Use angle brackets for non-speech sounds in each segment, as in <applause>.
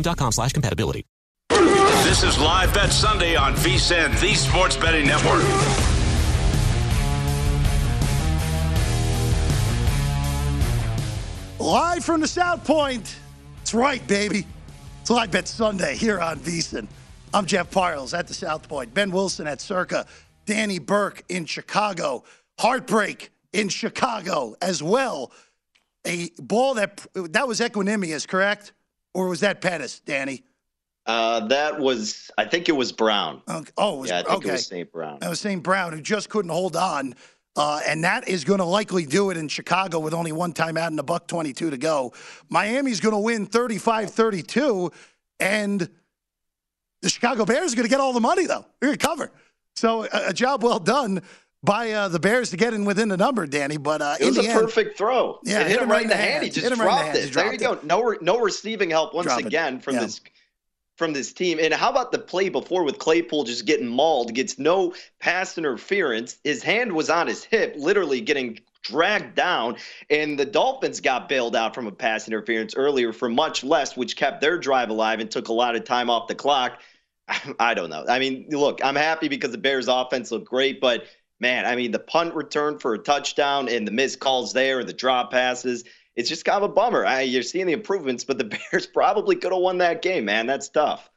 Dexcom.com slash compatibility. This is Live Bet Sunday on VSIN, the Sports Betting Network. Live from the South Point. That's right, baby. It's Live Bet Sunday here on VSIN. I'm Jeff Parles at the South Point. Ben Wilson at Circa. Danny Burke in Chicago. Heartbreak in Chicago as well. A ball that that was Equanimeous, correct? Or was that Pettis, Danny? Uh, that was, I think it was Brown. Okay. Oh, it was, yeah, I think okay. it was St. Brown. That was St. Brown, who just couldn't hold on. Uh, and that is going to likely do it in Chicago with only one timeout and a buck 22 to go. Miami's going to win 35 32, and the Chicago Bears are going to get all the money, though. They're going to cover. So a, a job well done by uh, the Bears to get in within the number, Danny. But uh, It was a end- perfect throw. Yeah, it hit, him right in the hand. He just him right in the dropped hands. it. There you go. No, re- no receiving help once Drop it. again from Yeah. this from this team. And how about the play before with Claypool just getting mauled, gets no pass interference. His hand was on his hip, literally getting dragged down. And the Dolphins got bailed out from a pass interference earlier for much less, which kept their drive alive and took a lot of time off the clock. <laughs> I don't know. I mean, look, I'm happy because the Bears offense looked great, but man, I mean, the punt return for a touchdown and the missed calls there and the drop passes, it's just kind of a bummer. I, you're seeing the improvements, but the <laughs> Bears probably could have won that game, man. That's tough.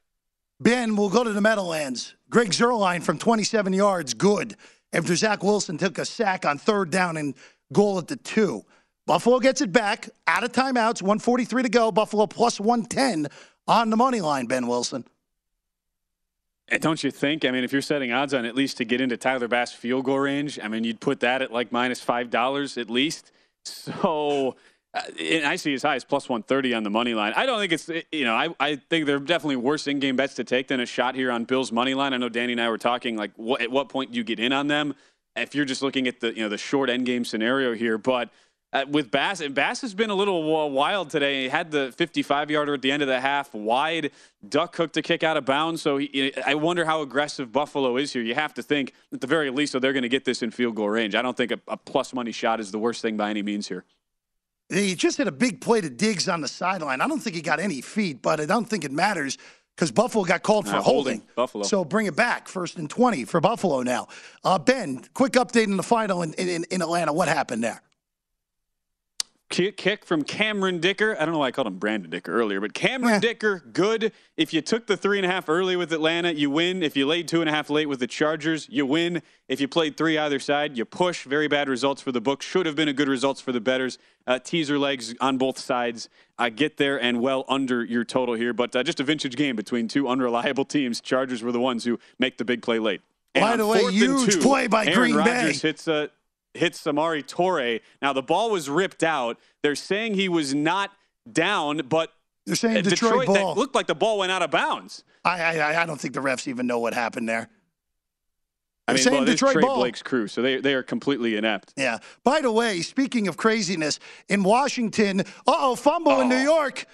Ben, we'll go to the Meadowlands. Greg Zuerlein from 27 yards, good. After Zach Wilson took a sack on third down and goal at the two. Buffalo gets it back, out of timeouts, 143 to go. Buffalo plus 110 on the money line, Ben Wilson. Don't you think? I mean, if you're setting odds on at least to get into Tyler Bass field goal range, I mean, you'd put that at like minus five dollars at least. So, <laughs> uh, and I see as high as plus one thirty on the money line. I don't think it's you know I, I think there are definitely worse in game bets to take than a shot here on Bills money line. I know Danny and I were talking like what at what point do you get in on them if you're just looking at the you know the short end game scenario here, but. Uh, with Bass, and Bass has been a little uh, wild today. He had the 55 yarder at the end of the half, wide, duck hook to kick out of bounds. So he, I wonder how aggressive Buffalo is here. You have to think, at the very least, so they're going to get this in field goal range. I don't think a, a plus money shot is the worst thing by any means here. He just had a big play to Diggs on the sideline. I don't think he got any feet, but I don't think it matters because Buffalo got called for Uh, holding. holding. Buffalo. So bring it back, first and 20 for Buffalo now. Uh, ben, quick update in the final in, in, in Atlanta. What happened there? Kick, kick from Cameron Dicker. I don't know why I called him Brandon Dicker earlier, but Cameron Yeah. Dicker, good. If you took the three and a half early with Atlanta, you win. If you laid two and a half late with the Chargers, you win. If you played three either side, you push. Very bad results for the book. Should have been a good results for the betters. Uh, teaser legs on both sides. Uh, get there and well under your total here, but uh, just a vintage game between two unreliable teams. Chargers were the ones who make the big play late. And By the way, huge two, play by Aaron Green Bay. Hits a hits Samori Toure. Now the ball was ripped out. They're saying he was not down, but They're saying Detroit, that ball. looked like the ball went out of bounds. I, I I don't think the refs even know what happened there. I They're mean, saying well, Detroit Trey ball. Blake's crew, so they they are completely inept. Yeah. By the way, speaking of craziness, in Washington, uh oh, fumble in New York.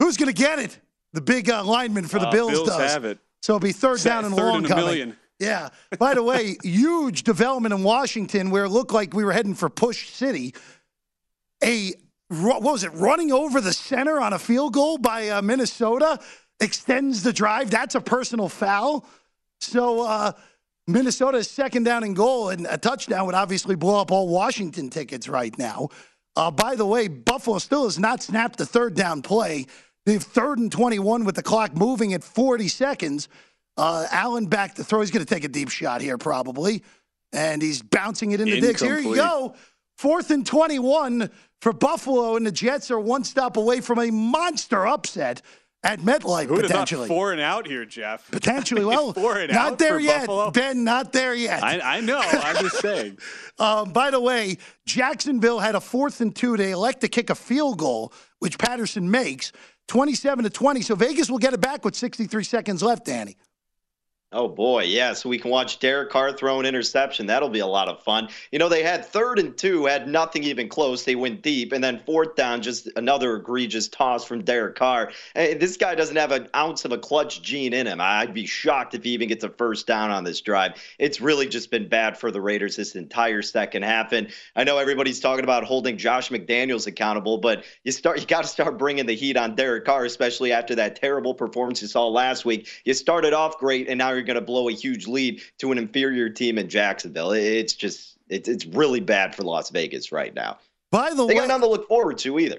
Who's going to get it? The big uh, lineman for the Uh, Bills, Bills does. have it. So it'll be third down and third long and a coming. million. Yeah. By the way, huge development in Washington where it looked like we were heading for Push City. A what was it? Running over the center on a field goal by uh, Minnesota extends the drive. That's a personal foul. So uh, Minnesota's second down and goal, and a touchdown would obviously blow up all Washington tickets right now. Uh, by the way, Buffalo still has not snapped the third down play. They have third and 21 with the clock moving at 40 seconds. Uh, Allen back to throw. He's going to take a deep shot here, probably. And he's bouncing it in the digs. Here you go. Fourth and 21 for Buffalo, and the Jets are one stop away from a monster upset at MetLife, Who would have thought potentially. four and out here, Jeff? <laughs> Potentially, well, <laughs> Four and not out there yet, Buffalo? Ben. Not there yet. I, I know. I'm just saying. <laughs> Um, by the way, Jacksonville had a fourth and two. They elect to kick a field goal, which Patterson makes, 27 to 20. So Vegas will get it back with 63 seconds left, Danny. Oh boy, yeah. So we can watch Derek Carr throw an interception. That'll be a lot of fun. You know, they had third and two, had nothing even close. They went deep, and then fourth down, just another egregious toss from Derek Carr. This guy doesn't have an ounce of a clutch gene in him. I'd be shocked if he even gets a first down on this drive. It's really just been bad for the Raiders this entire second half. And I know everybody's talking about holding Josh McDaniels accountable, but you start, you got to start bringing the heat on Derek Carr, especially after that terrible performance you saw last week. You started off great, and now you're going to blow a huge lead to an inferior team in Jacksonville. It's just it's it's really bad for Las Vegas right now. By the way, They way, got nothing to look forward to either.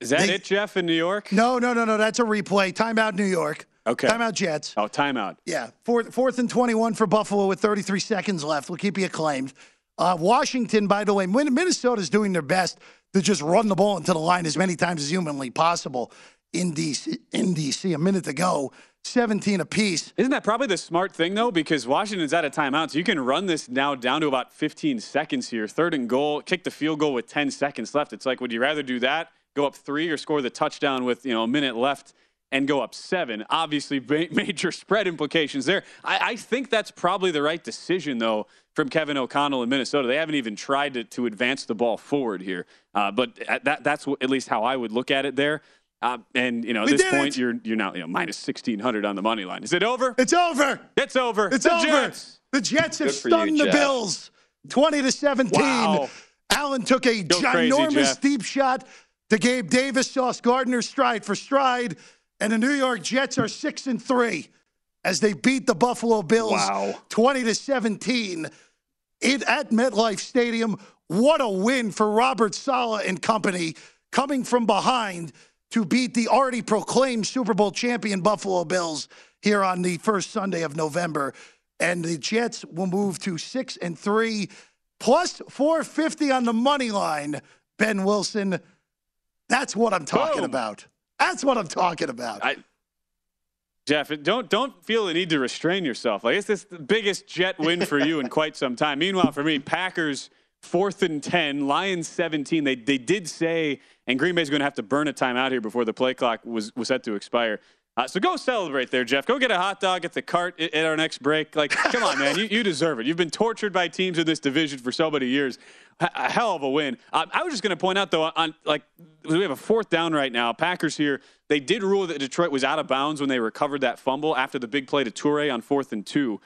Is that They- it, Jeff, in New York? no, no, no, no. That's a replay. Timeout, New York. Okay. Timeout, Jets. Oh, timeout. Yeah, fourth, fourth and 21 for Buffalo with 33 seconds left. We'll keep you acclaimed. Uh, Washington, by the way, Min- Minnesota's doing their best to just run the ball into the line as many times as humanly possible in DC. In DC, a minute to go, 17 apiece. Isn't that probably the smart thing though? Because Washington's out of timeouts. You can run this now down to about 15 seconds here. Third and goal, kick the field goal with 10 seconds left. It's like, would you rather do that, go up three, or score the touchdown with you know a minute left and go up seven? Obviously, ma- <laughs> major spread implications there. I, I think that's probably the right decision though from Kevin O'Connell in Minnesota. They haven't even tried to, to advance the ball forward here, uh, but that, that's at least how I would look at it there. Uh, and you know, at We this point, it! you're you're now you know minus 1600 on the money line. Is it over? It's over. It's over. It's the over. Jets. The Jets have Good for you, stunned the Jeff. Bills 20 to 17. Wow. Allen took a Go ginormous Jeff. deep shot to Gabe Davis, Sauce Gardner stride for stride, and the New York Jets are 6 and 3 as they beat the Buffalo Bills Wow. 20 to 17 it at MetLife Stadium. What a win for Robert Saleh and company coming from behind to beat the already proclaimed Super Bowl champion Buffalo Bills here on the first Sunday of November. And the Jets will move to six and three, plus 450 on the money line. Ben Wilson. That's what I'm talking Boom. about. That's what I'm talking about. I, Jeff, don't don't feel the need to restrain yourself. Like it's this the biggest Jet win for you in quite some time. Meanwhile, for me, Packers fourth and ten, Lions seventeen. They they did say, and Green Bay's going to have to burn a timeout here before the play clock was was set to expire. Uh, so go celebrate there, Jeff. Go get a hot dog at the cart at our next break. Like, come on, man, you, you deserve it. You've been tortured by teams in this division for so many years. A, a hell of a win. Um, I was just going to point out though, on like we have a fourth down right now. Packers here. They did rule that Detroit was out of bounds when they recovered that fumble after the big play to Toure on fourth and two.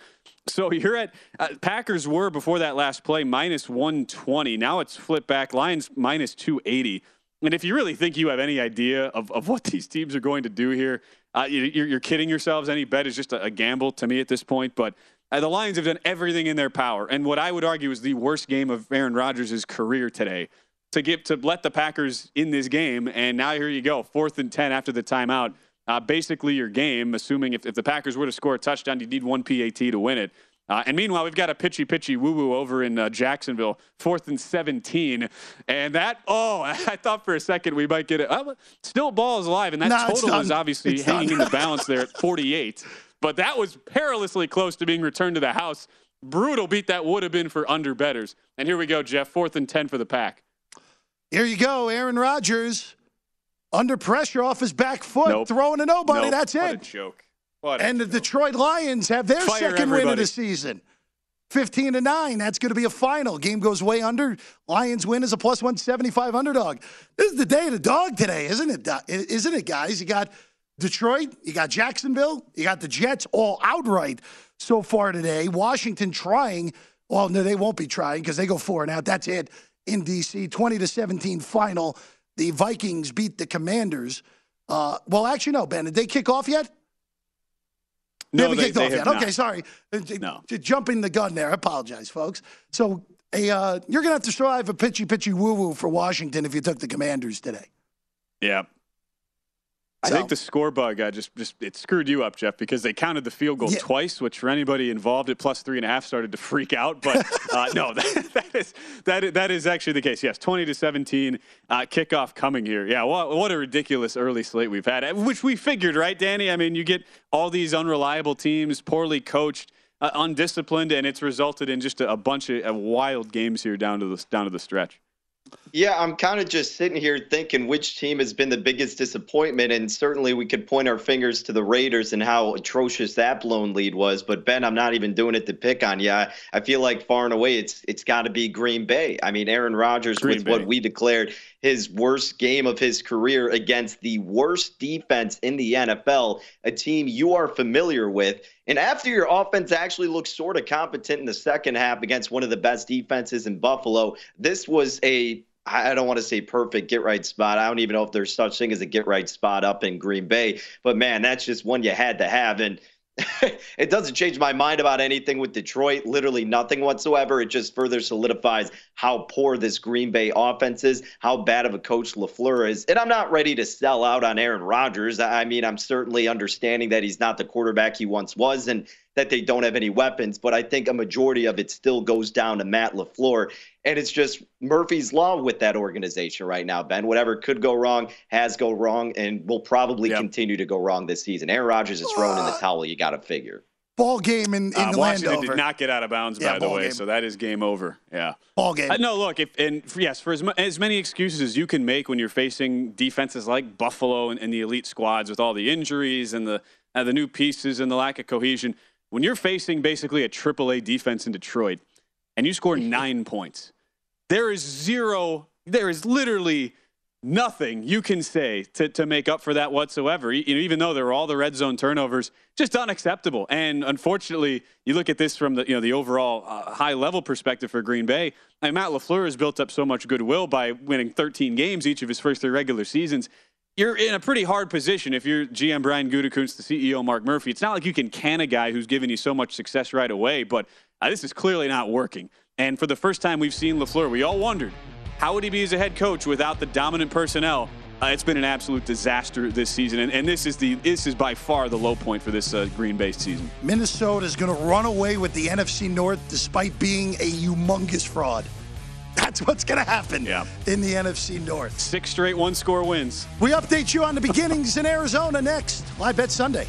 So you're at uh, Packers were before that last play minus 120. Now it's flipped back. Lions minus 280. And if you really think you have any idea of, of what <laughs> these teams are going to do here, uh, you, you're, you're kidding yourselves. Any bet is just a, a gamble to me at this point. But uh, the Lions have done everything in their power. And what I would argue is the worst game of Aaron Rodgers' career today to get to let the Packers in this game. And now here you go, fourth and ten after the timeout. Uh, basically, your game, assuming if, if the Packers were to score a touchdown, you need one PAT to win it. Uh, and meanwhile, we've got a pitchy pitchy woo woo over in uh, Jacksonville, fourth and 17. And that, oh, <laughs> I thought for a second we might get it. Uh, still ball is alive, and that No, total is obviously It's hanging in the balance there at 48. But that was perilously close to being returned to the house. Brutal beat that would have been for under betters. And here we go, Jeff, fourth and 10 for the pack. Here you go, Aaron Rodgers under pressure off his back foot, Nope. throwing to nobody. Nope. That's What it. a joke. What and the Detroit Lions have their Fire second win of the season. 15 to 9. That's going to be a final. Game goes way under. Lions win as a plus 175 underdog. This is the day of the dog today, isn't it? Isn't it, guys? You got Detroit, you got Jacksonville, you got the Jets all outright so far today. Washington trying. Well, no, they won't be trying because they go four and out. That's it in DC. 20 to 17 final. The Vikings beat the Commanders. Uh, well, actually, no, Ben. Did they kick off yet? They No, haven't they- kicked they off yet. not. Okay, sorry. No. Jumping the gun there. I apologize, folks. So a, uh, you're going to have to survive a pitchy pitchy woo woo for Washington if you took the Commanders today. Yeah. I So- think the score bug uh, just just it screwed you up, Jeff, because they counted the field goal Yeah. twice, which for anybody involved at plus three and a half started to freak out. But <laughs> uh, no, <laughs> that, that is that is, that is actually the case. Yes, twenty to seventeen uh, kickoff coming here. Yeah, what, what a ridiculous early slate we've had, uh, which we figured, right, Danny? I mean, you get all these unreliable teams, poorly coached, uh, undisciplined, and it's resulted in just a, a bunch of uh, wild games here down to the down to the stretch. Yeah, I'm kind of just sitting here thinking which team has been the biggest disappointment, and certainly we could point our fingers to the Raiders and how atrocious that blown lead was. But Ben, I'm not even doing it to pick on you. I, I feel like far and away it's it's got to be Green Bay. I mean, Aaron Rodgers Green with Bay. what we declared his worst game of his career against the worst defense in the NFL, a team you are familiar with. And after your offense actually looked sort of competent in the second half against one of the best defenses in Buffalo, this was a I don't want to say perfect get right spot. I don't even know if there's such thing as a get right spot up in Green Bay. But man, that's just one you had to have. And <laughs> it doesn't change my mind about anything with Detroit, literally nothing whatsoever. It just further solidifies how poor this Green Bay offense is, how bad of a coach LaFleur is. And I'm not ready to sell out on Aaron Rodgers. I mean, I'm certainly understanding that he's not the quarterback he once was and that they don't have any weapons, but I think a majority of it still goes down to Matt LaFleur. And it's just Murphy's Law with that organization right now, Ben. Whatever could go wrong has go wrong and will probably Yep. continue to go wrong this season. Aaron Rodgers is thrown in the towel, you got to figure. Ball game in, in Uh, Washington Landover. did not get out of bounds, Yeah, by the way, game. so that is game over. Yeah. Ball game. Uh, no, look, if, and f- yes, for as, mu- as many excuses as you can make when you're facing defenses like Buffalo and, and the elite squads with all the injuries and the uh, the new pieces and the lack of cohesion, when you're facing basically a AAA defense in Detroit and you score <laughs> nine points, there is zero, there is literally nothing you can say to, to make up for that whatsoever. You know, even though there were all the red zone turnovers, just unacceptable. And unfortunately, you look at this from the you know the overall uh, high level perspective for Green Bay. Mean, Matt Lafleur has built up so much goodwill by winning 13 games each of his first three regular seasons. You're in a pretty hard position if you're GM Brian Gutekunst, the CEO Mark Murphy. It's not like you can can a guy who's given you so much success right away, but uh, this is clearly not working. And for the first time we've seen Lafleur, we all wondered how would he be as a head coach without the dominant personnel? Uh, it's been an absolute disaster this season, and, and this is the this is by far the low point for this uh, Green Bay season. Minnesota is going to run away with the NFC North despite being a humongous fraud. That's what's going to happen Yeah. in the NFC North. Six straight one score wins. We update you on the beginnings in Arizona next. Live Bet Sunday.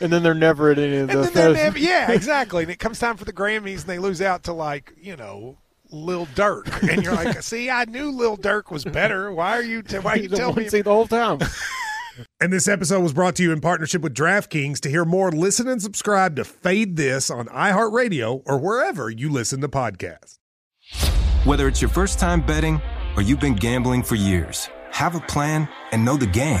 and then they're never at any of And the. then never, yeah, <laughs> exactly. And it comes time for the Grammys, and they lose out to like you know Lil Durk, <laughs> and you're like, see, I knew Lil Durk was better. Why are you? T- why are you <laughs> You telling me? to see the whole time. And this episode was brought to you in partnership with DraftKings. To hear more, listen and subscribe to Fade This on iHeartRadio or wherever you listen to podcasts. Whether it's your first time betting or you've been gambling for years, have a plan and know the game.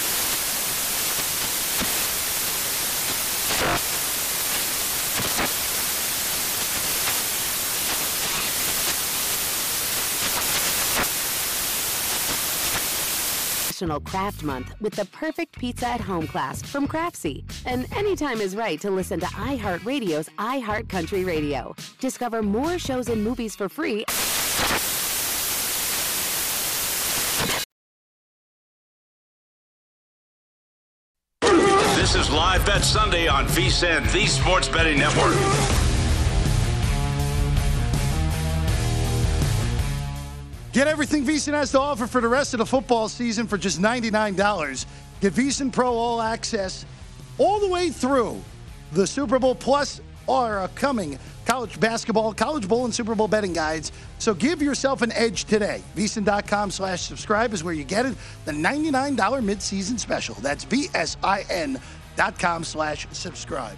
National Craft Month with the perfect pizza at home class from Craftsy. And anytime is right to listen to iHeartRadio's iHeart Country Radio. Discover more shows and movies for free. This is Live Bet Sunday on VSIN, the Sports Betting Network. Get everything VSiN has to offer for the rest of the football season for just $99. Get VSiN Pro All Access all the way through the Super Bowl plus our coming college basketball, college bowl, and Super Bowl betting guides. So give yourself an edge today. VSiN.com slash subscribe is where you get it. The $99 midseason special. That's VSIN.com slash subscribe.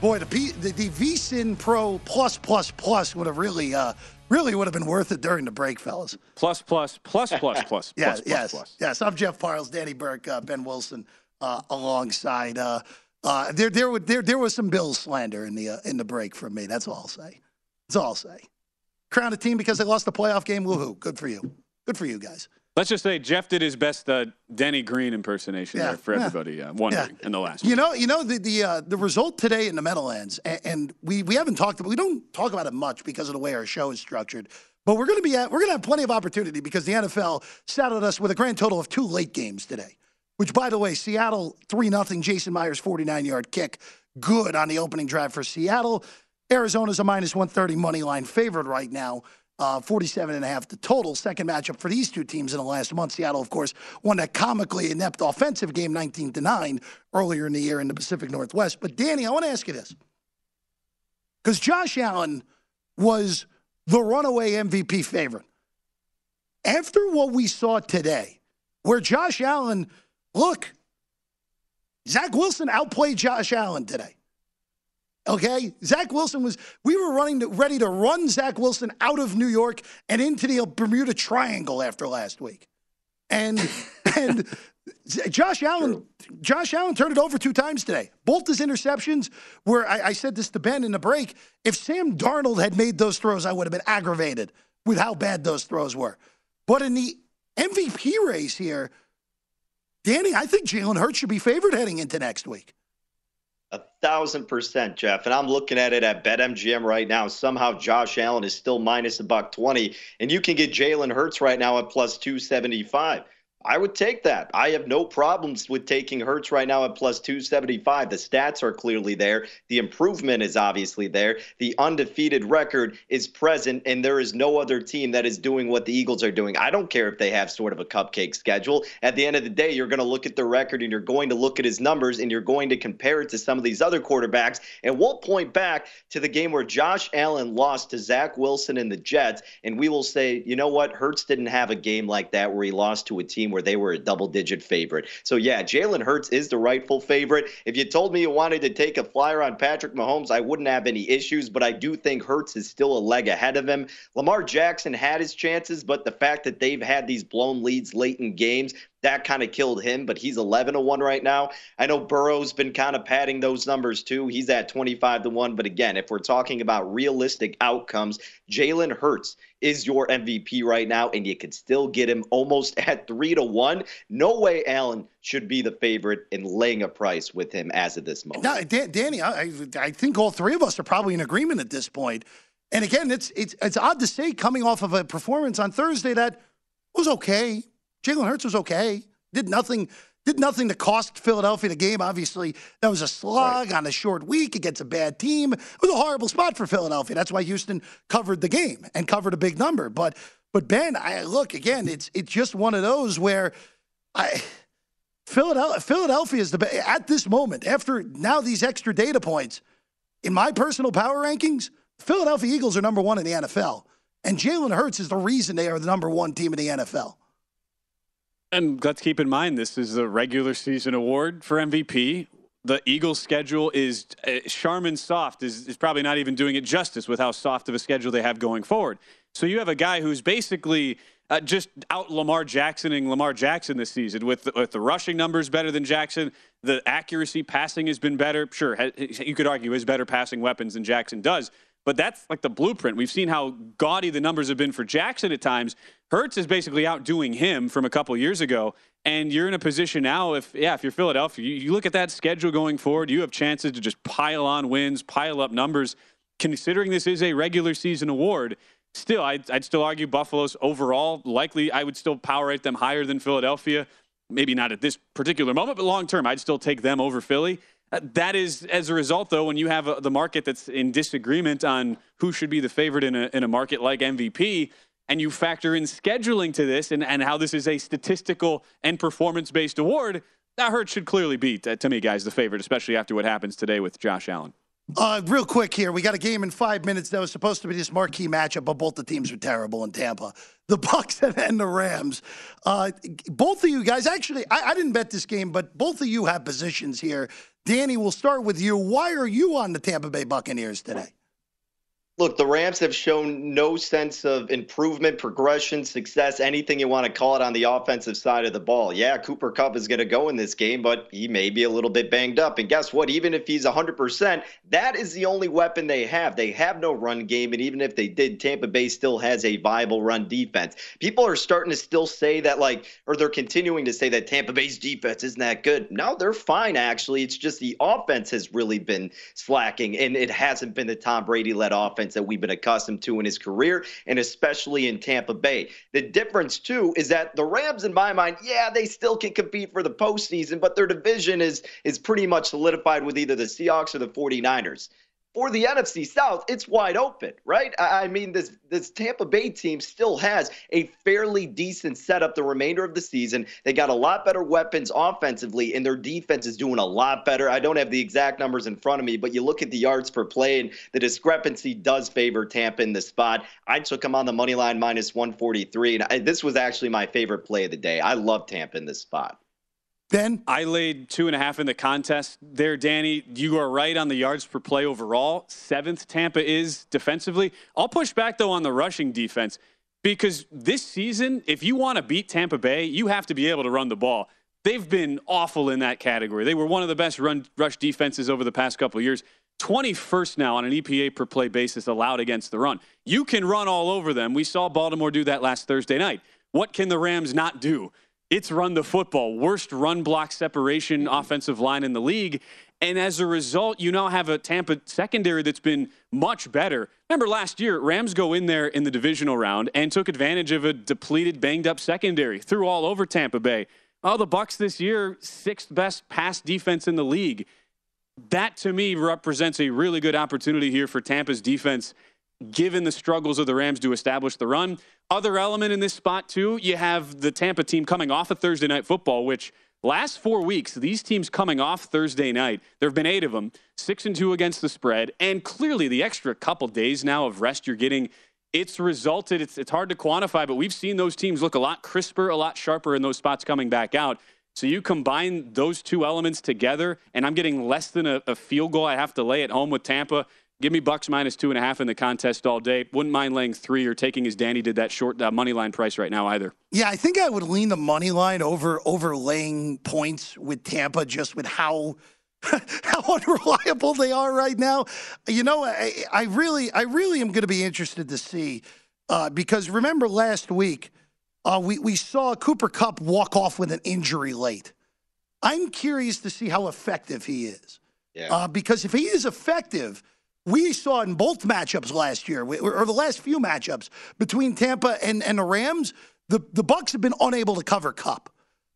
Boy, the, P, the, the VSiN Pro plus plus plus would have really, uh, really would have been worth it during the break, fellas. Plus, plus, plus, plus, <laughs> plus, Yeah, plus, plus, yes, plus. yes. I'm Jeff Parles, Danny Burke, uh, Ben Wilson, uh, alongside. Uh, uh, there, there, would- there, there was some Bills slander in the uh, in the break from me. That's all I'll say. That's all I'll say. Crown a team because they lost the playoff game. Woohoo! Good for you. Good for you guys. Let's just say Jeff did his best uh, Denny Green impersonation Yeah, there for yeah. everybody uh, wondering in the last. You know, you know the the uh, the result today in the Meadowlands, and, and we we haven't talked about we don't talk about it much because of the way our show is structured. But we're going to be at, we're going to have plenty of opportunity because the NFL saddled us with a grand total of two late games today. Which, by the way, Seattle three 0 Jason Myers forty nine yard kick, good on the opening drive for Seattle. Arizona's a minus one thirty money line favorite right now. Uh, 47 and a half the total. Second matchup for these two teams in the last month. Seattle, of course, won that comically inept offensive game 19 to 9 earlier in the year in the Pacific Northwest. But Danny, I want to ask you this. Because Josh Allen was the runaway MVP favorite. After what we saw today, where Josh Allen, look, Zach Wilson outplayed Josh Allen today. Okay, Zach Wilson was. We were running to, ready to run Zach Wilson out of New York and into the Bermuda Triangle after last week, and <laughs> and Josh Allen. Josh Allen turned it over two times today. Both his interceptions were. I, I said this to Ben in the break. If Sam Darnold had made those throws, I would have been aggravated with how bad those throws were. But in the MVP race here, Danny, I think Jalen Hurts should be favored heading into next week. A thousand percent, Jeff. And I'm looking at it at BetMGM right now. Somehow Josh Allen is still minus a buck 20, and you can get Jalen Hurts right now at plus 275. I would take that. I have no problems with taking Hurts right now at plus 275. The stats are clearly there. The improvement is obviously there. The undefeated record is present, and there is no other team that is doing what the Eagles are doing. I don't care if they have sort of a cupcake schedule. At the end of the day, you're going to look at the record and you're going to look at his numbers and you're going to compare it to some of these other quarterbacks. And we'll point back to the game where Josh Allen lost to Zach Wilson and the Jets, and we will say, you know what? Hurts didn't have a game like that where he lost to a team where they were a double digit favorite. So, yeah, Jalen Hurts is the rightful favorite. If you told me you wanted to take a flyer on Patrick Mahomes, I wouldn't have any issues, but I do think Hurts is still a leg ahead of him. Lamar Jackson had his chances, but the fact that they've had these blown leads late in games, that kind of killed him, but he's 11 to 1 right now. I know Burrow's been kind of padding those numbers too. He's at 25 to 1, but again, if we're talking about realistic outcomes, Jalen Hurts is your MVP right now, and you can still get him almost <laughs> at 3 to 1. No way Allen should be the favorite in laying a price with him as of this moment. Dan, Danny, I, I think all three of us are probably in agreement at this point. And again, it's it's it's odd to say coming off of a performance on Thursday that was okay. Jalen Hurts was okay. Did nothing. Did nothing to cost Philadelphia the game. Obviously, that was a slog right. on a short week against a bad team. It was a horrible spot for Philadelphia. That's why Houston covered the game and covered a big number. But but Ben, I look again. It's it's just one of those where I. Philadelphia, Philadelphia is the at this moment after now these extra data points. In my personal power rankings, Philadelphia Eagles are number one in the NFL, and Jalen Hurts is the reason they are the number one team in the NFL. And let's keep in mind this is a regular season award for MVP. The Eagles' schedule is uh, Charmin soft is, is probably not even doing it justice with how soft of a schedule they have going forward. So you have a guy who's basically uh, just out Lamar Jacksoning Lamar Jackson this season with the, with the rushing numbers better than Jackson. The accuracy passing has been better. Sure, you could argue has better passing weapons than Jackson does. But that's like the blueprint. We've seen how gaudy the numbers have been for Jackson at times. Hurts is basically outdoing him from a couple years ago. And you're in a position now, if yeah, if you're Philadelphia, you, you look at that schedule going forward, you have chances to just pile on wins, pile up numbers. Considering this is a regular season award, still, I'd, I'd still argue Buffalo's overall likely. I would still power rate them higher than Philadelphia. Maybe not at this particular moment, but long term, I'd still take them over Philly. Uh, that is, as a result, though, when you have a, the market that's in disagreement on who should be the favorite in a, in a market like MVP, and you factor in scheduling to this and, and how this is a statistical and performance based award, that Hurt should clearly beat, uh, to me, guys, the favorite, especially after what happens today with Josh Allen. Uh, real quick here, we got a game in five minutes that was supposed to be this marquee matchup, but both the teams were terrible in Tampa. The <laughs> Bucks and the Rams. Uh, both of you guys, actually, I, I didn't bet this game, but both of you have positions here. Danny, we'll start with you. Why are you on the Tampa Bay Buccaneers today? Look, the Rams have shown no sense of improvement, progression, success, anything you want to call it on the offensive side of the ball. Yeah, Cooper Kupp is going to go in this game, but he may be a little bit banged up. And guess what? Even if he's 100%, that is the only weapon they have. They have no run game. And even if they did, Tampa Bay still has a viable run defense. People are starting to still say that, like, or they're continuing to say that Tampa Bay's defense isn't that good. No, they're fine, actually. It's just the offense has really been slacking, and it hasn't been the Tom Brady led offense offense that we've been accustomed to in his career, and especially in Tampa Bay. The difference, too, is that the Rams, in my mind, yeah, they still can compete for the postseason, but their division is is pretty much solidified with either the Seahawks or the 49ers for the NFC South, it's wide open, right? I mean, this this Tampa Bay team still has a fairly decent setup the remainder of the season. They got a lot better weapons offensively, and their defense is doing a lot better. I don't have the exact numbers in front of me, but you look at the yards per play, and the discrepancy does favor Tampa in the spot. I took them on the money line minus 143, and I, this was actually my favorite play of the day. I love Tampa in this spot. Ben? I laid two and a half in the contest there, Danny. You are right on the yards per play overall. Seventh Tampa is defensively. I'll push back, though, on the rushing defense because this season, if you want to beat Tampa Bay, you have to be able to run the ball. They've been awful in that category. They were one of the best run rush defenses over the past couple years. 21st now on an EPA per play basis allowed against the run. You can run all over them. We saw Baltimore do that last Thursday night. What can the Rams not do? It's run the football. Worst run block separation offensive line in the league. And as a result, you now have a Tampa secondary that's been much better. Remember last year, Rams go in there in the divisional round and took advantage of a depleted, banged up secondary, threw all over Tampa Bay. Oh, the Bucks this year, sixth best pass defense in the league. That to me represents a really good opportunity here for Tampa's defense, given the struggles of the Rams to establish the run. Other element in this spot, too, you have the Tampa team coming off of Thursday night football, which Last four weeks, these teams coming off Thursday night, there have been eight of them, six and two against the spread, and clearly the extra couple days now of rest you're getting, it's resulted. It's it's hard to quantify, but we've seen those teams look a lot crisper, a lot sharper in those spots coming back out. So you combine those two elements together, and I'm getting less than a, a field goal I have to lay at home with Tampa. Give me Bucks minus two and a half in the contest all day. Wouldn't mind laying three or taking as Danny did that short uh, money line price right now either. Yeah, I think I would lean the money line over over laying points with Tampa, just with how <laughs> how unreliable they are right now. You know, I, I really I really am going to be interested to see uh, because remember last week uh, we we saw Cooper Kupp walk off with an injury late. I'm curious to see how effective he is. Yeah. Uh, because if he is effective we saw in both matchups last year, or the last few matchups between Tampa and, and the Rams, the, the Bucks have been unable to cover Kupp.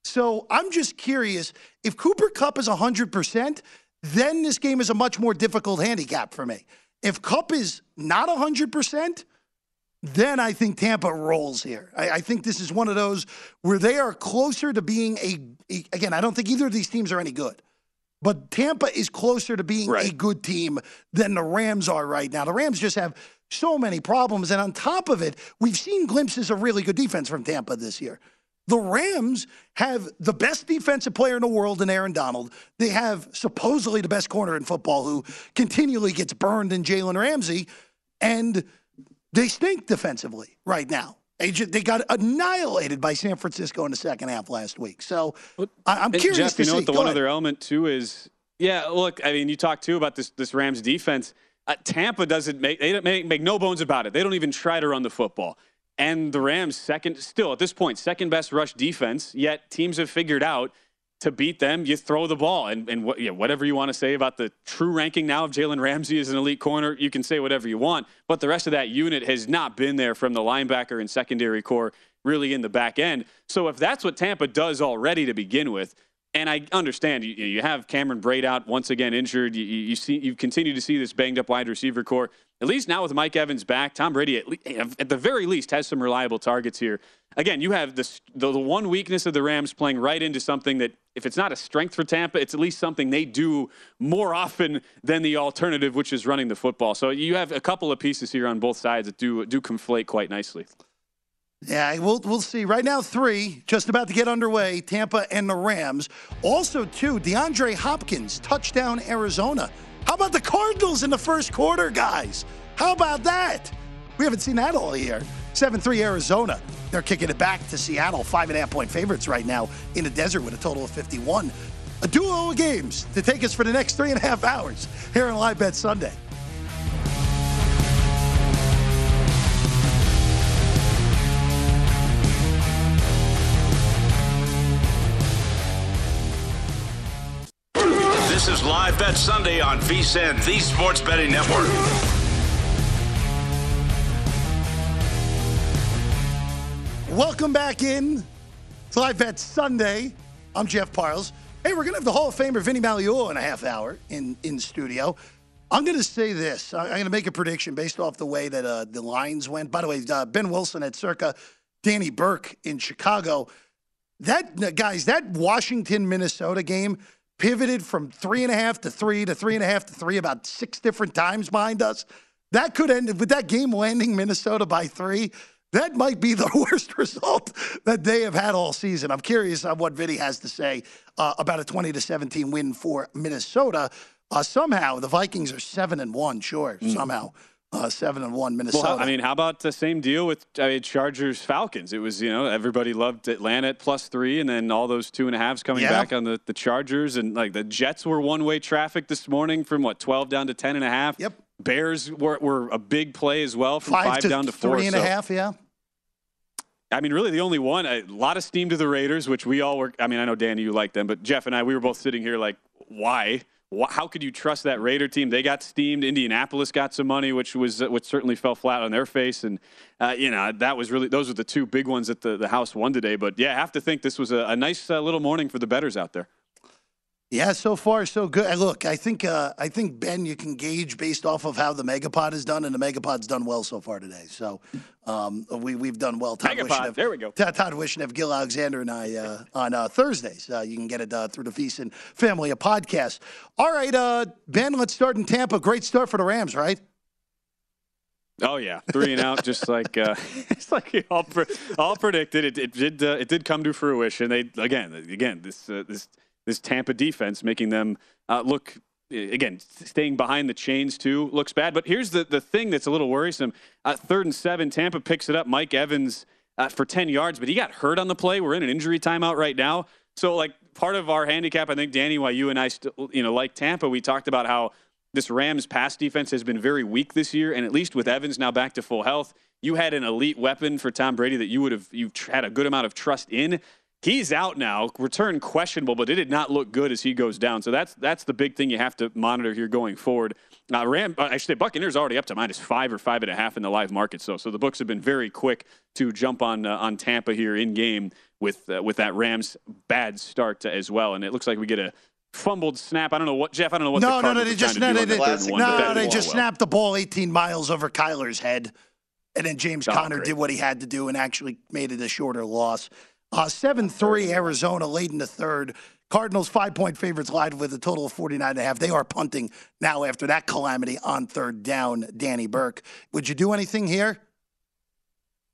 So I'm just curious if Cooper Kupp is 100%, then this game is a much more difficult handicap for me. If Kupp is not 100%, then I think Tampa rolls here. I, I, think this is one of those where they are closer to being a, a, again, I don't think either of these teams are any good. But Tampa is closer to being right. a good team than the Rams are right now. The Rams just have so many problems. And on top of it, we've seen glimpses of really good defense from Tampa this year. The Rams have the best defensive player in the world in Aaron Donald. They have supposedly the best corner in football who continually gets burned in Jalen Ramsey. And they stink defensively right now. They, just, they got annihilated by San Francisco in the second half last week. So I, am curious Jeff, to you know see. what the Go one ahead. other element too is yeah. Look, I mean, you talked too about this this Rams defense. Uh, Tampa doesn't make they don't make, make no bones about it. They don't even try to run the football. And the Rams second still at this point second best rush defense. Yet teams have figured out to beat them, you throw the ball. And, and what, yeah, whatever you want to say about the true ranking now of Jalen Ramsey as an elite corner, you can say whatever you want. But the rest of that unit has not been there from the linebacker and secondary core really in the back end. So if that's what Tampa does already to begin with, and I understand you, you have Cameron Brate out once again injured. You, you, see you continue to see this banged up wide receiver core. At least now with Mike Evans back, Tom Brady at, le- eh, at the very least has some reliable targets here. Again, you have this, the, the one weakness of the Rams playing right into something that if it's not a strength for Tampa, it's at least something they do more often than the alternative, which is running the football. So you have a couple of pieces here on both sides that do do conflate quite nicely. Yeah, we'll we'll see. Right now, three just about to get underway. Tampa and the Rams. Also, two. DeAndre Hopkins touchdown Arizona. How about the Cardinals in the first quarter, guys? How about that? We haven't seen that all year. 7 3 Arizona. They're kicking it back to Seattle. Five and a half point favorites right now in the desert with a total of 51. A duo of games to take us for the next three and a half hours here on Live Bet Sunday. Live Bet Sunday on VSIN, the Sports Betting Network. Welcome back in. It's Live Bet Sunday. I'm Jeff Parles. Hey, we're going to have the Hall of Famer Vinny Magliulo in a half hour in, in studio. I'm going to say this. I'm going to make a prediction based off the way that uh, the lines went. By the way, uh, Ben Wilson at Circa, Danny Burke in Chicago. That guys, that Washington Minnesota game pivoted from three and a half to three to three and a half to three about six different times behind us. That could end with that game landing Minnesota by three. That might be <laughs> the worst result that they have had all season. I'm curious on what Vinny has to say uh, about a 20 to 17 win for Minnesota. Uh, somehow the Vikings are seven and one. Sure, mm. somehow. Uh, seven and one Minnesota. Well, I mean, how about the same deal with I mean, Chargers Falcons? It was you know everybody loved Atlanta at plus three, and then all those two and a halves coming Yeah. back on the, the Chargers, and like the Jets were one way traffic this morning from what twelve down to ten and a half. Yep. Bears were, were a big play as well from five, five, to down to four. three and a half. Yeah. I mean, really, the only one. A lot of steam to the Raiders, which we all were. I mean, I know Danny, you like them, but Jeff and I, we were both sitting here like, why? How could you trust that Raider team? They got steamed. Indianapolis got some money, which was which certainly fell flat on their face, and uh, you know that was really those were the two big ones that the the house won today. But yeah, I have to think this was a, a nice uh, little morning for the betters out there. Yeah, so far so good. Uh, Look, I think uh, I think Ben, you can gauge based off of how the Megapod has done, and the Megapod's done well so far today. So um, we we've done well. Todd Megapod, Wishnev- there we go. Todd, Todd Wishnev, Gill Alexander, and I uh, on uh, Thursdays. Uh, you can get it uh, through the Feast and Family of Podcasts. All right, uh, Ben, let's start in Tampa. Great start for the Rams, right? Oh yeah, three and out, just like uh, <laughs> it's like you all pre- all predicted. It, it did uh, it did come to fruition. They again again this uh, this this Tampa defense making them uh, look again staying behind the chains too looks bad. But here's the the thing that's a little worrisome. Uh, third and seven, Tampa picks it up. Mike Evans uh, for ten yards, but he got hurt on the play. We're in an injury timeout right now. So like part of our handicap, I think Danny, why you and I still you know like Tampa, we talked about how this Rams pass defense has been very weak this year, and at least with Evans now back to full health, you had an elite weapon for Tom Brady that you would have you tr- had a good amount of trust in. He's out now, return questionable, but it did not look good as he goes down. So that's that's the big thing you have to monitor here going forward. Uh, Ram, uh, I should say Buccaneers already up to minus five or five and a half in the live market. So so the books have been very quick to jump on uh, on Tampa here in game with uh, with that Rams bad start as well, and it looks like we get a fumbled snap. I don't know what Jeff. I don't know what. no, the no, no. They just no, they, do on the they, one, no, they just well. snapped the ball 18 miles over Kyler's head, and then James Oh, did what he had to do and actually made it a shorter loss. Uh, Seven three Arizona late in the third. Cardinals five point favorites live with a total of 49 and a half. They are punting now after that calamity on third down. Danny Burke, would you do anything here?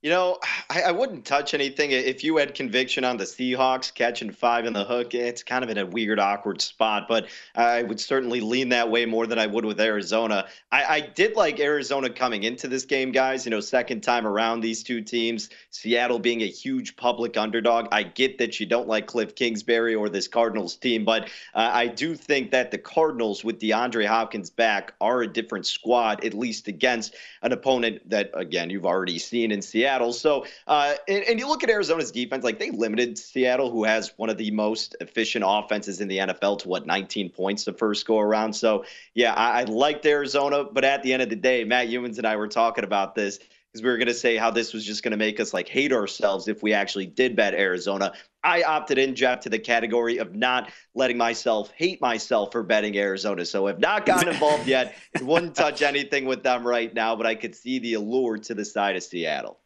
You know, <sighs> I, I wouldn't touch anything if you had conviction on the Seahawks catching five in the hook. It's kind of in a weird, awkward spot, but I would certainly lean that way more than I would with Arizona. I, I did like Arizona coming into this game, guys. You know, second time around these two teams, Seattle being a huge public underdog. I get that you don't like Cliff Kingsbury or this Cardinals team, but uh, I do think that the Cardinals, with DeAndre Hopkins back, are a different squad, at least against an opponent that, again, you've already seen in Seattle. So, uh, and, and you look at Arizona's defense, like they limited Seattle, who has one of the most efficient offenses in the NFL, to what 19 points the first go around. So, yeah, I, I liked Arizona, but at the end of the day, Matt Youmans and I were talking about this because we were going to say how this was just going to make us like hate ourselves if we actually did bet Arizona. I opted in, Jeff, to the category of not letting myself hate myself for betting Arizona. So I have not gotten <laughs> involved yet. Wouldn't touch anything with them right now, but I could see the allure to the side of Seattle.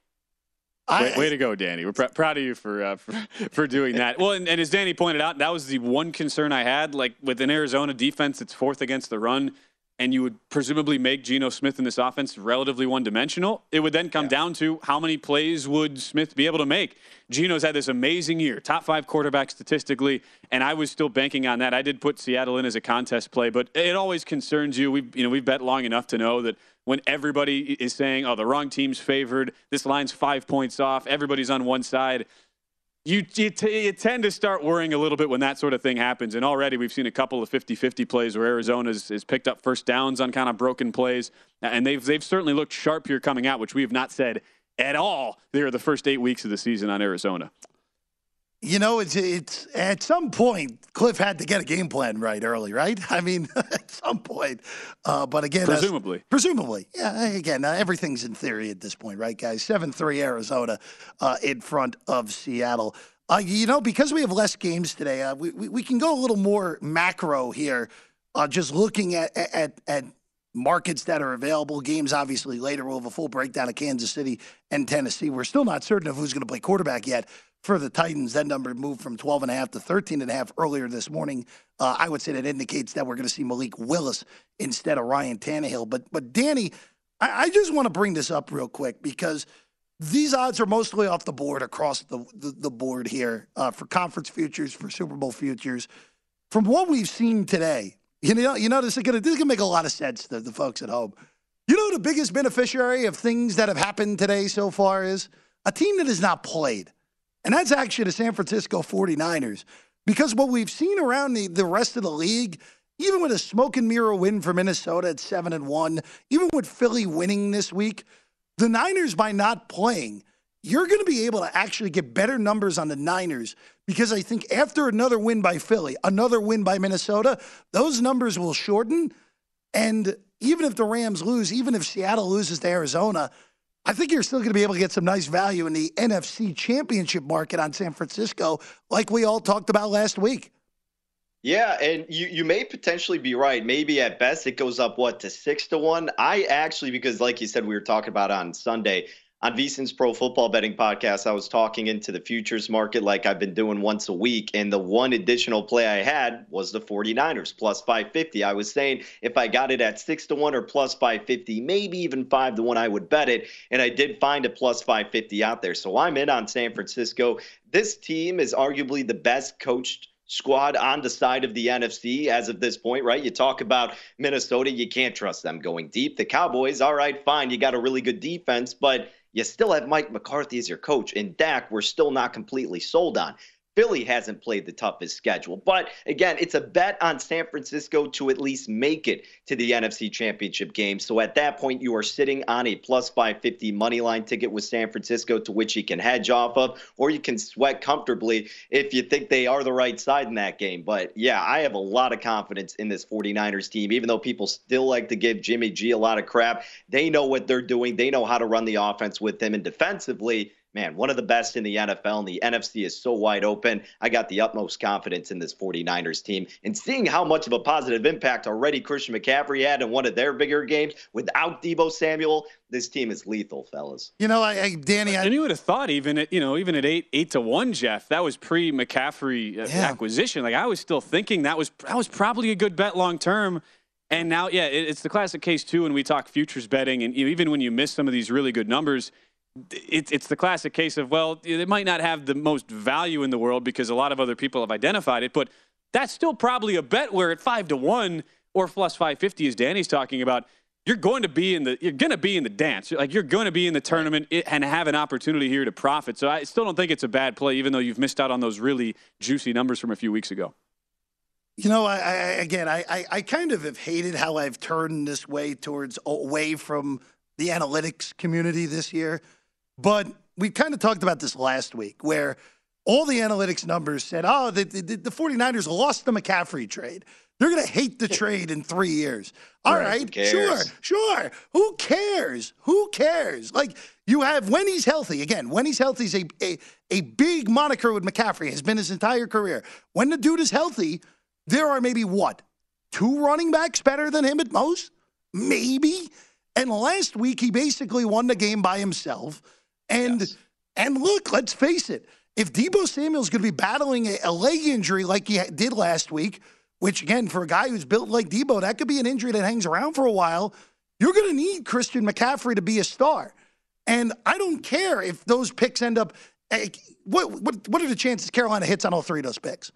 Way, way to go, Danny. We're pr- proud of you for, uh, for <laughs> for doing that. Well, and, and as Danny pointed out, that was the one concern I had. Like with an Arizona defense, it's fourth against the run, and you would presumably make Geno Smith in this offense relatively one-dimensional. It would then come down to how many plays would Smith be able to make. Geno's had this amazing year, top five quarterback statistically, and I was still banking on that. I did put Seattle in as a contest play, but it always concerns you. We've you know we've bet long enough to know that when everybody is saying, "Oh, the wrong team's favored," this line's five points off, everybody's on one side. You, you, t- you tend to start worrying a little bit when that sort of thing happens. And already we've seen a couple of 50 50 plays where Arizona has, picked up first downs on kind of broken plays. And they've, they've certainly looked sharp here coming out, which we have not said at all there the first eight weeks of the season on Arizona. You know, it's it's at some point Cliff had to get a game plan right early, right? <laughs> I mean, <laughs> at some point. Uh, but again, Presumably. presumably, yeah. Again, uh, everything's in theory at this point, right, guys? Seven three Arizona uh, in front of Seattle. Uh, you know, because we have less games today, uh, we, we we can go a little more macro here. Uh, just looking at at at markets that are available. Games obviously later. We'll have a full breakdown of Kansas City and Tennessee. We're still not certain of who's going to play quarterback yet for the Titans. That number moved from 12 and a half to 13 and a half earlier this morning. Uh, I would say that indicates that we're going to see Malik Willis instead of Ryan Tannehill. But but Danny, I, I just want to bring this up real quick because these odds are mostly off the board across the the, the board here uh, for conference futures, for Super Bowl futures. From what we've seen today, you know, you know this is going to this is going to make a lot of sense to the folks at home. You know, the biggest beneficiary of things that have happened today so far is a team that has not played. And that's actually the San Francisco 49ers. Because what we've seen around the, the rest of the league, even with a smoke and mirror win for Minnesota at 7 and 1, even with Philly winning this week, the Niners, by not playing, you're going to be able to actually get better numbers on the Niners because I think after another win by Philly, another win by Minnesota, those numbers will shorten. And even if the Rams lose, even if Seattle loses to Arizona, I think you're still going to be able to get some nice value in the NFC championship market on San Francisco, like we all talked about last week. Yeah, and you, you may potentially be right. Maybe at best it goes up what to six to one. I actually, because like you said, we were talking about on Sunday, on VSIN's Pro Football Betting Podcast, I was talking into the futures market like I've been doing once a week. And the one additional play I had was the 49ers plus 550. I was saying if I got it at 6 to 1 or plus 550, maybe even 5 to 1, I would bet it. And I did find a plus 550 out there. So I'm in on San Francisco. This team is arguably the best coached squad on the side of the NFC as of this point, right? You talk about Minnesota, you can't trust them going deep. The Cowboys, all right, fine, you got a really good defense, but you still have Mike McCarthy as your coach. And Dak, we're still not completely sold on. Philly hasn't played the toughest schedule. But again, it's a bet on San Francisco to at least make it to the NFC Championship game. So at that point, you are sitting on a plus 550 money line ticket with San Francisco to which you can hedge off of, or you can sweat comfortably if you think they are the right side in that game. But yeah, I have a lot of confidence in this 49ers team, even though people still like to give Jimmy G a lot of crap. They know what they're doing, they know how to run the offense with him. And defensively, man, one of the best in the NFL, and the NFC is so wide open. I got the utmost confidence in this 49ers team. And seeing how much of a positive impact already Christian McCaffrey had in one of their bigger games without Deebo Samuel, this team is lethal, fellas. You know, I, I Danny, I, and you would have thought even at you know even at eight eight to one, Jeff, that was pre McCaffrey uh, Yeah. acquisition. Like I was still thinking that was that was probably a good bet long term. And now, yeah, it, it's the classic case too. When we talk futures betting, and you know, even when you miss some of these really good numbers, it's it's the classic case of well, it might not have the most value in the world because a lot of other people have identified it, but that's still probably a bet where at five to one or plus five fifty, as Danny's talking about, you're going to be in the you're going to be in the dance. Like you're going to be in the tournament and have an opportunity here to profit. So I still don't think it's a bad play, even though you've missed out on those really juicy numbers from a few weeks ago. You know, I, I again, I, I, I kind of have hated how I've turned this way towards away from the analytics community this year. But we kind of talked about this last week where all the analytics numbers said, oh, the, the, the 49ers lost the McCaffrey trade. They're going to hate the trade in three years. All Right, right, sure, sure. Who cares? Who cares? Like you have when he's healthy. Again, when he's healthy is a, a, a big moniker with McCaffrey, has been his entire career. When the dude is healthy, there are maybe what? Two running backs better than him at most? Maybe. And last week he basically won the game by himself. And and look, let's face it. If Deebo Samuel's going to be battling a, a leg injury like he did last week, which again for a guy who's built like Deebo, that could be an injury that hangs around for a while. You're going to need Christian McCaffrey to be a star. And I don't care if those picks end up. eh, What what what are the chances Carolina hits on all three of those picks?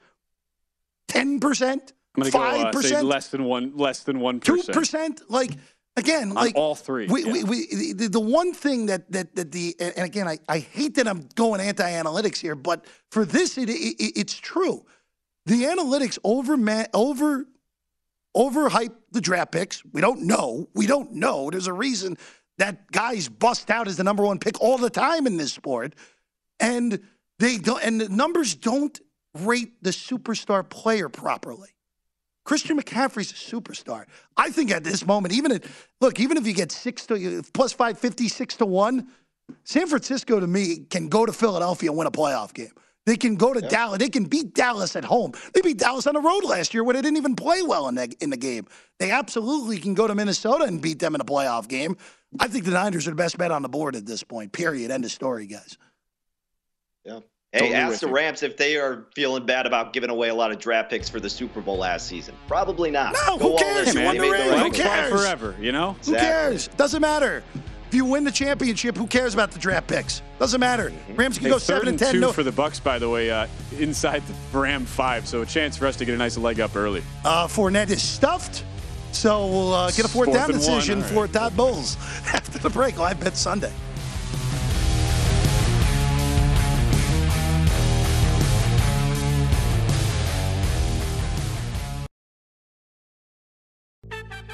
Ten percent, I'm going to go five uh, say percent, less than one less than one two percent. Like again, like all three, We, yeah. we, we the, the one thing that that that the and again, I, I hate that I'm going anti-analytics here, but for this, it, it it's true. The analytics over over overhype the draft picks. We don't know. We don't know. There's a reason that guys bust out as the number one pick all the time in this sport, and they don't. And the numbers don't rate the superstar player properly. Christian McCaffrey's a superstar. I think at this moment, even at look, even if you get six to plus five fifty, six to one, San Francisco to me can go to Philadelphia and win a playoff game. They can go to Dallas. They can beat Dallas at home. They beat Dallas on the road last year where they didn't even play well in the, in the game. They absolutely can go to Minnesota and beat them in a playoff game. I think the Niners are the best bet on the board at this point. Period. End of story, guys. Yeah. Hey, Totally ask with the you. Rams if they are feeling bad about giving away a lot of draft picks for the Super Bowl last season. Probably not. No, Go who all cares? in. You They won the made ring. right Who cares? forever, you know? Who cares? Doesn't matter. If you win the championship, who cares about the draft picks? Doesn't matter. Rams can Hey, go seven and and ten. two No, for the Bucks, by the way, uh, inside the Ram five, so a chance for us to get a nice leg up early. uh, Fournette is stuffed. So we'll uh, get a fourth, Fourth down decision all for Todd Bowles <laughs> after the break. Live bet Sunday.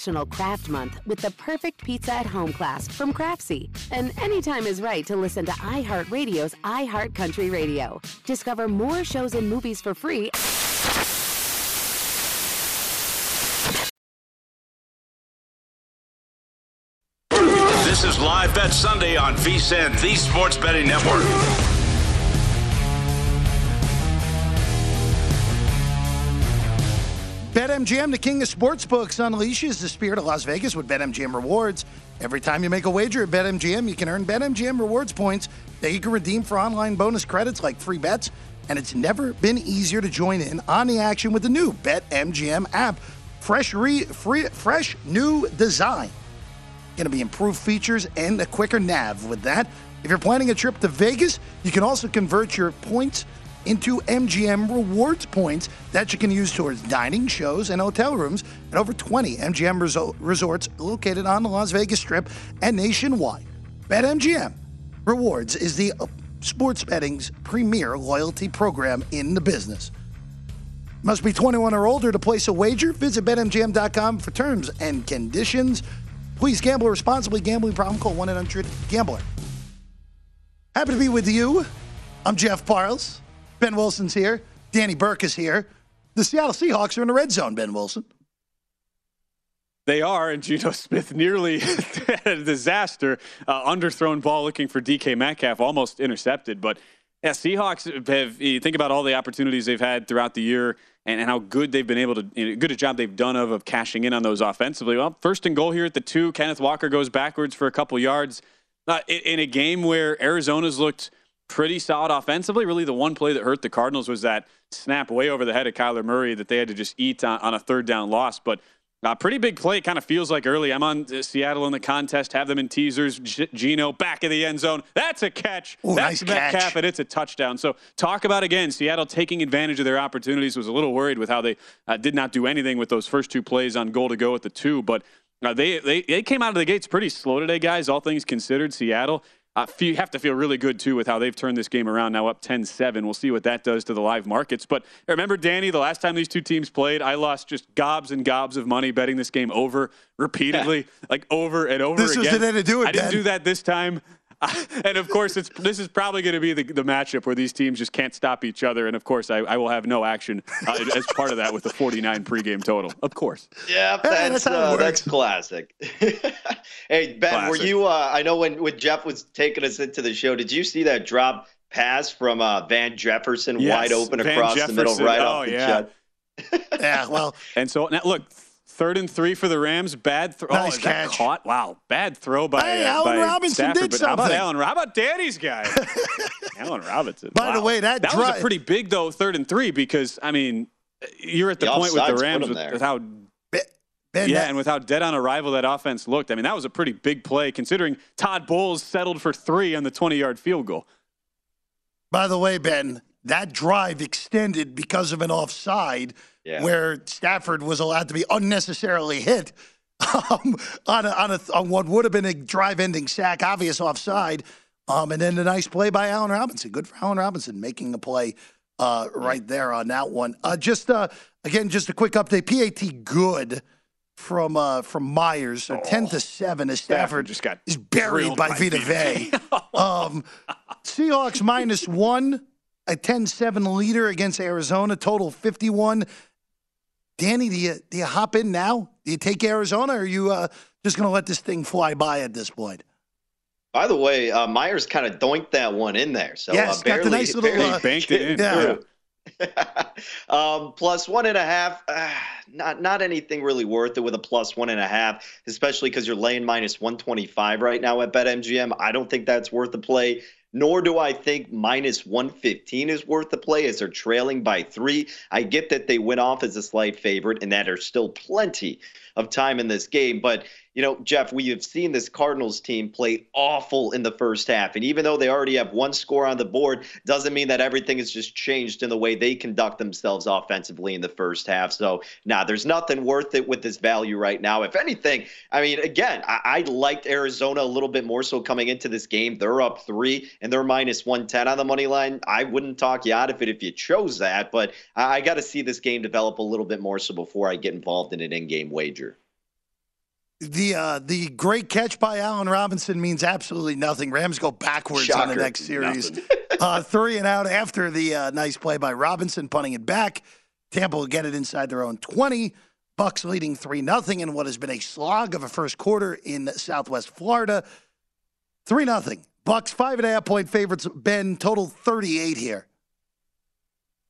National Craft Month with the perfect pizza at home class from Craftsy. And anytime is right to listen to iHeartRadio's iHeart Country Radio. Discover more shows and movies for free. This is Live Bet Sunday on VSIN, the Sports Betting Network. BetMGM, the king of sportsbooks, unleashes the spirit of Las Vegas with BetMGM rewards. Every time you make a wager at BetMGM, you can earn BetMGM rewards points that you can redeem for online bonus credits like free bets. And it's never been easier to join in on the action with the new BetMGM app. Fresh, re, free, fresh new design. Going to be improved features and a quicker nav with that. If you're planning a trip to Vegas, you can also convert your points into MGM rewards points that you can use towards dining, shows, and hotel rooms at over 20 MGM reso- resorts located on the Las Vegas Strip and nationwide. BetMGM Rewards is the uh, sports betting's premier loyalty program in the business. Must be 21 or older to place a wager. Visit BetMGM.com for terms and conditions. Please gamble responsibly. Gambling problem? Call 1 800 Gambler. Happy to be with you. I'm Jeff Parles. Ben Wilson's here. Danny Burke is here. The Seattle Seahawks are in the red zone, Ben Wilson. They are, and Geno <laughs> Smith nearly <laughs> had a disaster. Uh, underthrown ball looking for DK Metcalf, almost intercepted. But yeah, Seahawks have, you think about all the opportunities they've had throughout the year and, and how good they've been able to, you know, good a job they've done of, of cashing in on those offensively. Well, first and goal here at the two. Kenneth Walker goes backwards for a couple yards uh, in, in a game where Arizona's looked pretty solid offensively. Really, the one play that hurt the Cardinals was that snap way over the head of Kyler Murray that they had to just eat on, on a third down loss. But A pretty big play. It kind of feels like early. I'm on uh, Seattle in the contest. Have them in teasers. G- Geno back of the end zone. That's a catch. Ooh, That's nice Metcalf, catch. and it's a touchdown. So talk about again. Seattle taking advantage of their opportunities. Was a little worried with how they uh, did not do anything with those first two plays on goal to go at the two, but uh, they, they they came out of the gates pretty slow today, guys. All things considered, Seattle. Uh, you have to feel really good too with how they've turned this game around. Now up 10-7. We'll see what that does to the live markets. But remember, Danny, the last time these two teams played, I lost just gobs and gobs of money betting this game over repeatedly, <laughs> like over and over This was again. the day to do it, I didn't Ben. do that this time. <laughs> and of course, it's this is probably going to be the, the matchup where these teams just can't stop each other. And of course, I, I will have no action uh, as part of that with the 49 pregame total. Of course. Yeah, Hey, that's that's how it uh, that's classic. <laughs> hey Ben, were you? Uh, I know when when Jeff was taking us into the show, did you see that drop pass from uh, Van Jefferson Yes, wide open Van across the middle, Jefferson. right Oh, off the yeah. jet? Yeah, well, And so now look, third and three for the Rams. Bad throw. Nice oh, is that catch. caught? Wow, bad throw by, Hey, uh, Allen by Robinson Stafford. did but how about. Allen? How about Danny's guy? <laughs> Allen Robinson. By the way, that that was a pretty big though, third and three, because I mean, you're at the, The point with the Rams him with, with how Ben, yeah, that- and with how dead on arrival that offense looked. I mean, that was a pretty big play considering Todd Bowles settled for three on the 20 yard field goal. By the way, Ben, that drive extended because of an offside Yeah. where Stafford was allowed to be unnecessarily hit um, on, a, on, a, on what would have been a drive-ending sack, obvious offside. Um, and then a nice play by Allen Robinson. Good for Allen Robinson making a play uh, right there on that one. Uh, just uh, again, just a quick update. PAT good from uh, from Myers, so ten to seven. As Stafford just got is buried by, by Vita Vita Vea. <laughs> um, Seahawks minus one, a 10-7 leader against Arizona. Total fifty-one. Danny, do you do you hop in now? Do you take Arizona, or are you uh, just going to let this thing fly by at this point? By the way, uh, Myers kind of doinked that one in there, so Yes, uh, got the nice little, barely uh, banked it in. Yeah. <laughs> um, plus one and a half. Uh, not not anything really worth it with a plus one and a half, especially because you're laying minus one twenty five right now at BetMGM. I don't think that's worth the play. Nor do I think minus 115 is worth the play as they're trailing by three. I get that they went off as a slight favorite and that there's still plenty of time in this game. But, you know, Jeff, we have seen this Cardinals team play awful in the first half. And even though they already have one score on the board, doesn't mean that everything has just changed in the way they conduct themselves offensively in the first half. So, nah, there's nothing worth it with this value right now. If anything, I mean, again, I, I liked Arizona a little bit more so coming into this game. They're up three and they're minus 110 on the money line. I wouldn't talk you out of it if you chose that, but I, I got to see this game develop a little bit more so before I get involved in an in game wager. The uh, the great catch by Allen Robinson means absolutely nothing. Rams go backwards on the next series. <laughs> uh, three and out after the uh, nice play by Robinson, punting it back. Tampa will get it inside their own 20. Bucks leading 3 nothing in what has been a slog of a first quarter in Southwest Florida. 3 nothing. Bucks five and a half point favorites. Ben total 38 here.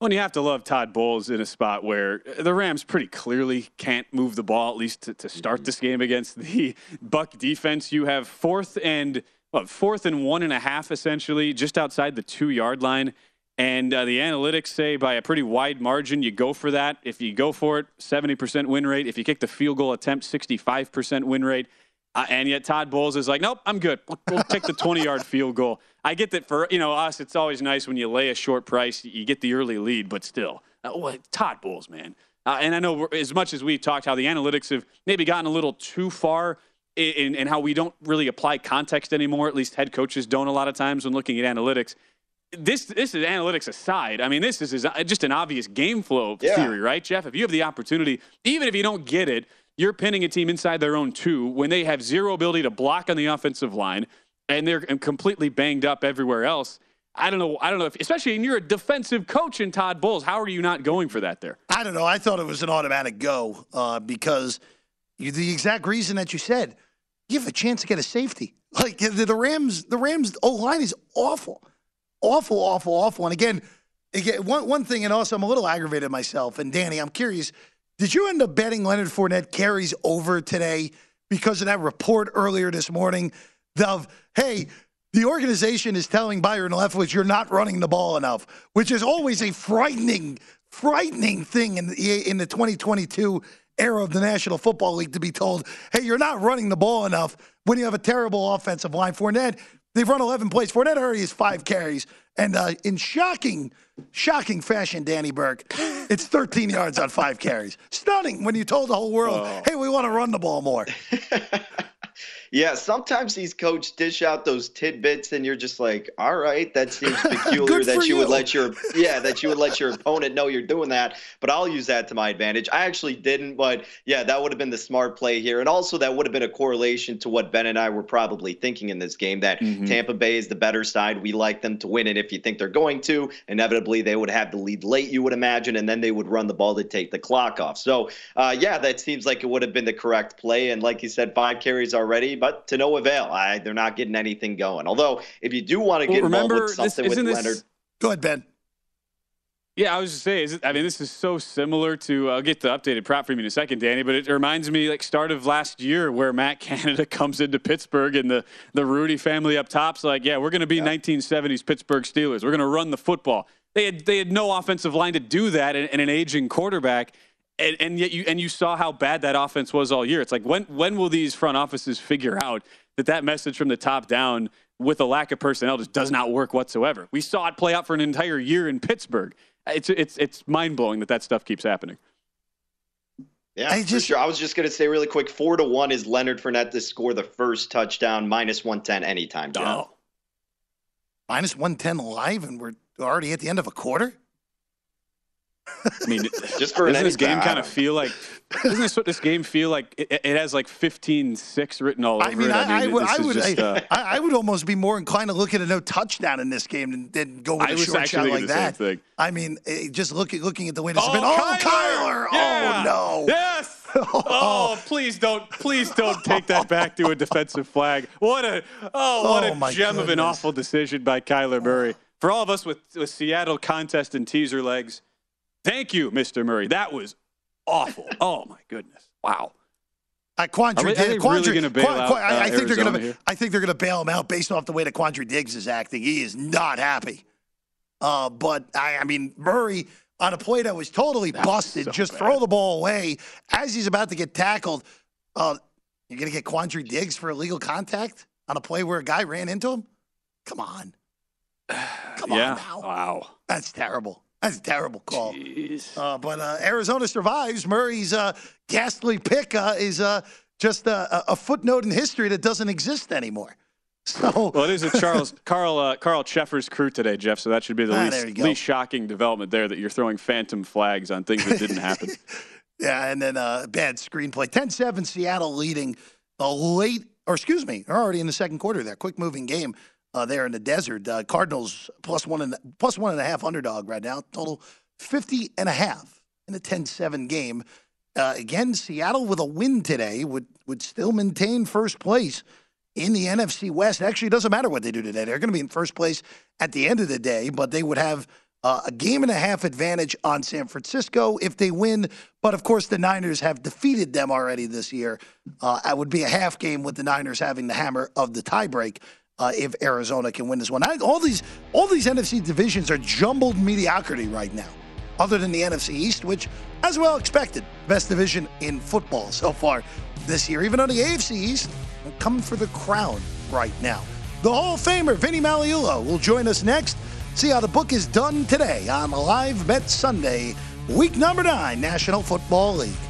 Well, you have to love Todd Bowles in a spot where the Rams pretty clearly can't move the ball, at least to, to start this game against the <laughs> Buck defense. You have fourth and what, fourth and one and a half, essentially, just outside the two yard line. And uh, the analytics say by a pretty wide margin, you go for that. If you go for it, 70% win rate. If you kick the field goal attempt, 65% win rate. Uh, and yet Todd Bowles is like, nope, I'm good. We'll, we'll take the 20 yard <laughs> field goal. I get that for you know us, it's always nice when you lay a short price, you get the early lead, but still, uh, well, Todd Bowles, man. Uh, and I know we're- as much as we've talked how the analytics have maybe gotten a little too far in, in, how we don't really apply context anymore. At least head coaches don't a lot of times when looking at analytics. This this is analytics aside. I mean, this is, is just an obvious game flow Yeah. theory, right, Jeff? If you have the opportunity, even if you don't get it, you're pinning a team inside their own two when they have zero ability to block on the offensive line and they're completely banged up everywhere else. I don't know. I don't know if, especially, and you're a defensive coach in Todd Bowles. How are you not going for that there? I don't know. I thought it was an automatic go uh, because you, the exact reason that you said you have a chance to get a safety. Like the, the Rams, the Rams O line is awful, awful, awful, awful. And again, again, one one thing, and also I'm a little aggravated myself. And Danny, I'm curious, did you end up betting Leonard Fournette carries over today because of that report earlier this morning of hey? The organization is telling Byron Leftwich you're not running the ball enough, which is always a frightening, frightening thing in the, in the 2022 era of the National Football League to be told, hey, you're not running the ball enough when you have a terrible offensive line. Fournette, they've run 11 plays. Fournette already has five carries. And uh, in shocking, shocking fashion, Danny Burke, <laughs> it's 13 yards on five carries. Stunning when you told the whole world, Oh. hey, we want to run the ball more. <laughs> Yeah, sometimes these coaches dish out those tidbits, and you're just like, "All right, that seems <laughs> peculiar that for you, would let your yeah that you would let your opponent know you're doing that." But I'll use that to my advantage. I actually didn't, but yeah, that would have been the smart play here, and also that would have been a correlation to what Ben and I were probably thinking in this game. That Tampa Bay is the better side. We like them to win, and if you think they're going to, inevitably they would have the lead late. You would imagine, and then they would run the ball to take the clock off. So uh, yeah, that seems like it would have been the correct play. And like you said, five carries already, but to no avail. I, they're not getting anything going. Although, if you do want to Well, get involved remember, with this- something with isn't this- Leonard, Go ahead, Ben. Yeah, I was just saying. Is it, I mean, this is so similar to. I'll get the updated prop for you in a second, Danny. But it reminds me like start of last year where Matt <laughs> Canada comes into Pittsburgh and the the Rooney family up top's like, yeah, we're going to be 1970s Pittsburgh Steelers. We're going to run the football. They had they had no offensive line to do that, and, and an aging quarterback. And, and yet you and you saw how bad that offense was all year. It's like when when will these front offices figure out that that message from the top down with a lack of personnel just does not work whatsoever? We saw it play out for an entire year in Pittsburgh. It's it's it's mind blowing that that stuff keeps happening. yeah, for sure. I was just going to say really quick: four to one is Leonard Fournette to score the first touchdown, minus one ten anytime. Jeff. Minus 110 live, and we're already at the end of a quarter? I mean, just for doesn't this game kind of feel like? Doesn't this what this game feel like? It, it has like 15-6 written all over I mean, it. I, I, would, this I would, just, I, uh, I, I would almost be more inclined to look at a no touchdown in this game than, than go with I a was short shot like the same that. thing. I mean, eh, just look at looking at the way this has Oh, been. Oh, Kyler! Kyler! Yeah! Oh no! Yes. <laughs> Oh, please don't, please don't take that back to a defensive flag. What a, oh, what Oh, a my gem of an awful decision by Kyler Murray. For all of us with, with Seattle contest and teaser legs, thank you, Mr. Murray. That was awful. <laughs> Oh my goodness! Wow. Uh, Quandre, Are they- are really gonna bail Quan- out, uh, I think they're going to. I think they're going to bail him out based off the way that Quandre Diggs is acting. He is not happy. Uh, but I, I mean, Murray on a play that was totally busted, so just bad. throw the ball away as he's about to get tackled. Uh, you're going to get Quandre Diggs for illegal contact on a play where a guy ran into him. Come on, <sighs> come yeah. on now. Wow. That's terrible. That's a terrible call. Uh, but uh, Arizona survives. Murray's uh, ghastly pick uh, is uh, just a, a footnote in history that doesn't exist anymore. <laughs> So, Well, it is a <laughs> Charles Carl uh, Carl Cheffers' crew today, Jeff. So that should be the Ah, least, least shocking development there that you're throwing phantom flags on things that didn't <laughs> happen. yeah, and then uh, bad screenplay. 10 7 Seattle leading a late, or excuse me, they're already in the second quarter there. Quick moving game uh, there in the desert. Uh, Cardinals plus one, and, plus one and a half underdog right now. Total 50 and a half in a 10 7 game. Uh, again, Seattle with a win today would, would still maintain first place in the NFC West. Actually, it doesn't matter what they do today. They're going to be in first place at the end of the day, but they would have uh, a game and a half advantage on San Francisco if they win. But of course, the Niners have defeated them already this year. Uh, it would be a half game with the Niners having the hammer of the tiebreak. Uh, if Arizona can win this one, I, all these all these NFC divisions are jumbled mediocrity right now other than the NFC East, which, as well expected, best division in football so far this year. Even on the AFC East, coming for the crown right now. The Hall of Famer Vinny Magliulo will join us next. See how the book is done today on Live Bet Sunday, week number nine, National Football League.